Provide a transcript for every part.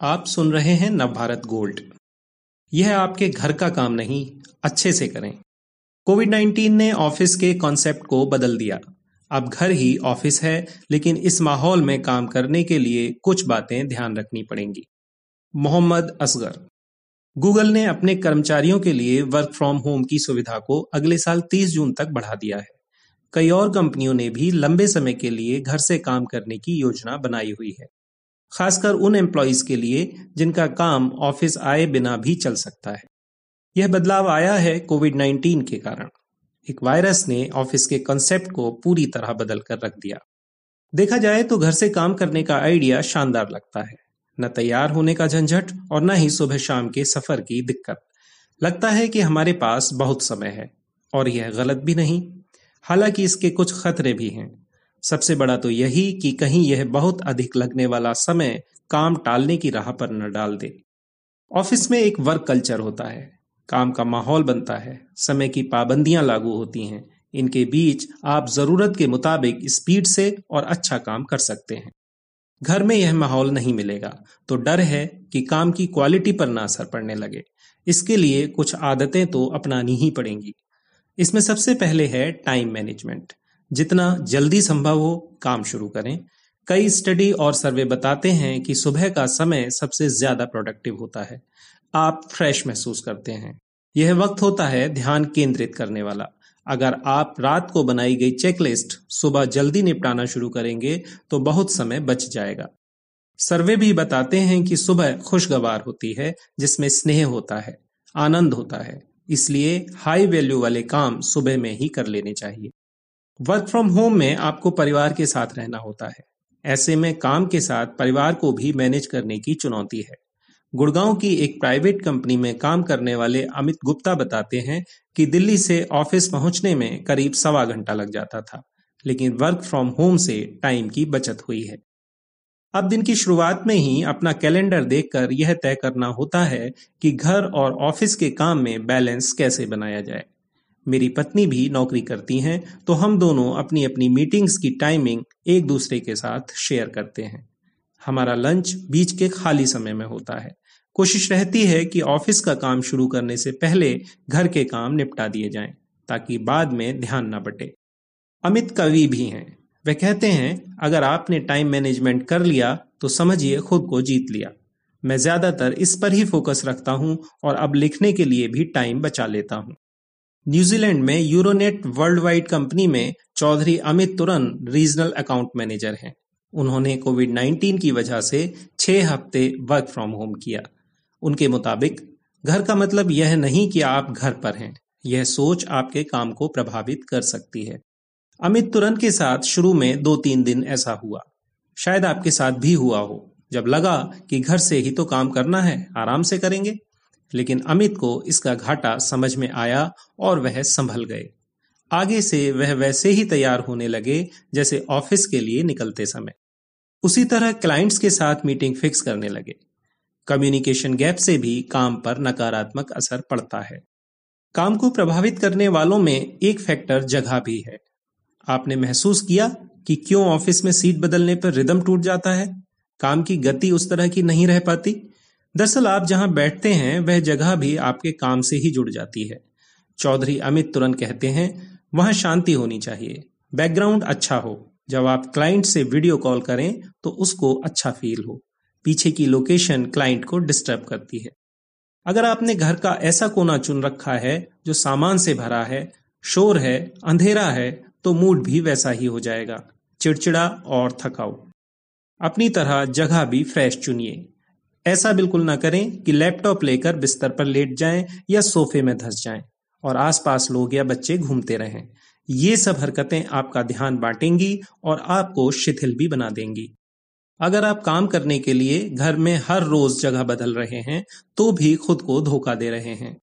आप सुन रहे हैं नवभारत गोल्ड। यह आपके घर का काम नहीं, अच्छे से करें। कोविड 19 ने ऑफ़िस के कॉन्सेप्ट को बदल दिया। अब घर ही ऑफ़िस है, लेकिन इस माहौल में काम करने के लिए कुछ बातें ध्यान रखनी पड़ेंगी। मोहम्मद असगर। गूगल ने अपने कर्मचारियों के लिए वर्क फ्रॉम होम की सुविधा को अगले साल 30 जून तक बढ़ा दिया है। कई और कंपनियों ने भी लंबे समय के लिए घर से काम करने की योजना बनाई हुई है। खासकर उन एम्प्लॉयज़ के लिए जिनका काम ऑफ़िस आए बिना भी चल सकता है। यह बदलाव आया है कोविड 19 के कारण। एक वायरस ने ऑफ़िस के कंसेप्ट को पूरी तरह बदल कर रख दिया। देखा जाए तो घर से काम करने का आइडिया शानदार लगता है। न तैयार होने का झंझट और न ही सुबह शाम के सफ़र की दिक्कत। लगता है कि हमारे पास बहुत समय है और यह गलत भी नहीं। हालाँकि इसके कुछ खतरे भी हैं। सबसे बड़ा तो यही कि कहीं यह बहुत अधिक लगने वाला समय काम टालने की राह पर न डाल दे। ऑफ़िस में एक वर्क कल्चर होता है। काम का माहौल बनता है। समय की पाबंदियाँ लागू होती हैं। इनके बीच आप ज़रूरत के मुताबिक स्पीड से और अच्छा काम कर सकते हैं। घर में यह माहौल नहीं मिलेगा। तो डर है कि काम की क्वालिटी पर ना असर पड़ने लगे। इसके लिए कुछ आदतें तो अपनानी ही पड़ेंगी। इसमें सबसे पहले है टाइम मैनेजमेंट जितना जल्दी संभव हो काम शुरू करें। कई स्टडी और सर्वे बताते हैं कि सुबह का समय सबसे ज़्यादा प्रोडक्टिव होता है। आप फ्रेश महसूस करते हैं। यह वक्त होता है ध्यान केंद्रित करने वाला। अगर आप रात को बनाई गई चेकलिस्ट सुबह जल्दी निपटाना शुरू करेंगे तो बहुत समय बच जाएगा। सर्वे भी बताते हैं कि सुबह खुशगवार होती है, जिसमें स्नेह होता है, आनंद होता है। इसलिए हाई वैल्यू वाले काम सुबह में ही कर लेने चाहिए। वर्क फ्रॉम होम में आपको परिवार के साथ रहना होता है। ऐसे में काम के साथ परिवार को भी मैनेज करने की चुनौती है। गुड़गांव की एक प्राइवेट कंपनी में काम करने वाले अमित गुप्ता बताते हैं कि दिल्ली से ऑफ़िस पहुँचने में करीब सवा घंटा लग जाता था, लेकिन वर्क फ्रॉम होम से टाइम की बचत हुई है। अब दिन की शुरुआत में ही अपना कैलेंडर देखकर यह तय करना होता है कि घर और ऑफ़िस के काम में बैलेंस कैसे बनाया जाए। मेरी पत्नी भी नौकरी करती हैं तो हम दोनों अपनी अपनी मीटिंग्स की टाइमिंग एक दूसरे के साथ शेयर करते हैं। हमारा लंच बीच के खाली समय में होता है। कोशिश रहती है कि ऑफ़िस का काम शुरू करने से पहले घर के काम निपटा दिए जाएँ, ताकि बाद में ध्यान ना बटे। अमित कवि भी हैं। वे कहते हैं, अगर आपने टाइम मैनेजमेंट कर लिया तो समझिए खुद को जीत लिया। मैं ज़्यादातर इस पर ही फोकस रखता हूँ और अब लिखने के लिए भी टाइम बचा लेता हूँ। न्यूजीलैंड में यूरोनेट वर्ल्ड वाइड कंपनी में Chaudhary Amit तुरन regional account manager हैं। उन्होंने कोविड 19 की वजह से छह हफ़्ते वर्क फ्रॉम होम किया। उनके मुताबिक, घर का मतलब यह नहीं कि आप घर पर हैं। यह सोच आपके काम को प्रभावित कर सकती है। अमित तुरंत के साथ शुरू में दो तीन दिन ऐसा हुआ। शायद आपके साथ भी हुआ हो। जब लगा कि घर से ही तो काम करना है, आराम से करेंगे। लेकिन अमित को इसका घाटा समझ में आया और वह संभल गए। आगे से वह वैसे ही तैयार होने लगे जैसे ऑफ़िस के लिए निकलते समय। उसी तरह क्लाइंट्स के साथ मीटिंग फिक्स करने लगे। कम्युनिकेशन गैप से भी काम पर नकारात्मक असर पड़ता है। काम को प्रभावित करने वालों में एक फैक्टर जगह भी है। आपने महसूस किया कि क्यों ऑफ़िस में सीट बदलने पर रिदम टूट जाता है? काम की गति उस तरह की नहीं रह पाती? दरअसल आप जहाँ बैठते हैं, वह जगह भी आपके काम से ही जुड़ जाती है। चौधरी अमित तुरंत कहते हैं, वहाँ शांति होनी चाहिए। बैकग्राउंड अच्छा हो। जब आप क्लाइंट से वीडियो कॉल करें तो उसको अच्छा फील हो। पीछे की लोकेशन क्लाइंट को डिस्टर्ब करती है। अगर आपने घर का ऐसा कोना चुन रखा है, जो सामान से भरा है, शोर है, अंधेरा है तो मूड भी वैसा ही हो जाएगा। चिड़चिड़ा और थकाऊ। अपनी तरह जगह भी फ्रेश चुनिए। ऐसा बिल्कुल ना करें कि लैपटॉप लेकर बिस्तर पर लेट जाएँ या सोफे में धस जाएँ और आसपास लोग या बच्चे घूमते रहें। ये सब हरकतें आपका ध्यान बांटेंगी और आपको शिथिल भी बना देंगी। अगर आप काम करने के लिए घर में हर रोज जगह बदल रहे हैं तो भी खुद को धोखा दे रहे हैं।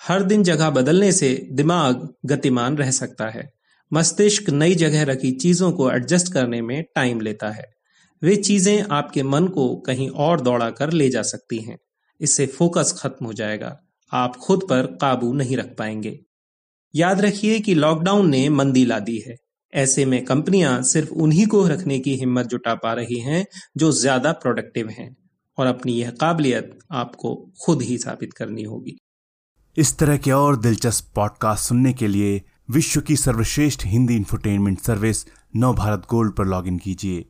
हर दिन जगह बदलने से दिमाग गतिमान रह सकता है। मस्तिष्क नई जगह रखी चीज़ों को एडजस्ट करने में टाइम लेता है। वे चीज़ें आपके मन को कहीं और दौड़ा कर ले जा सकती हैं। इससे फोकस खत्म हो जाएगा। आप खुद पर काबू नहीं रख पाएँगे। याद रखिए कि लॉकडाउन ने मंदी ला दी है। ऐसे में कंपनियाँ सिर्फ़ उन्हीं को रखने की हिम्मत जुटा पा रही हैं जो ज़्यादा प्रोडक्टिव हैं और अपनी यह काबिलियत आपको खुद ही साबित करनी होगी। इस तरह के और दिलचस्प पॉडकास्ट सुनने के लिए विश्व की सर्वश्रेष्ठ Hindi infotainment service Nav Bharat gold पर लॉग कीजिए।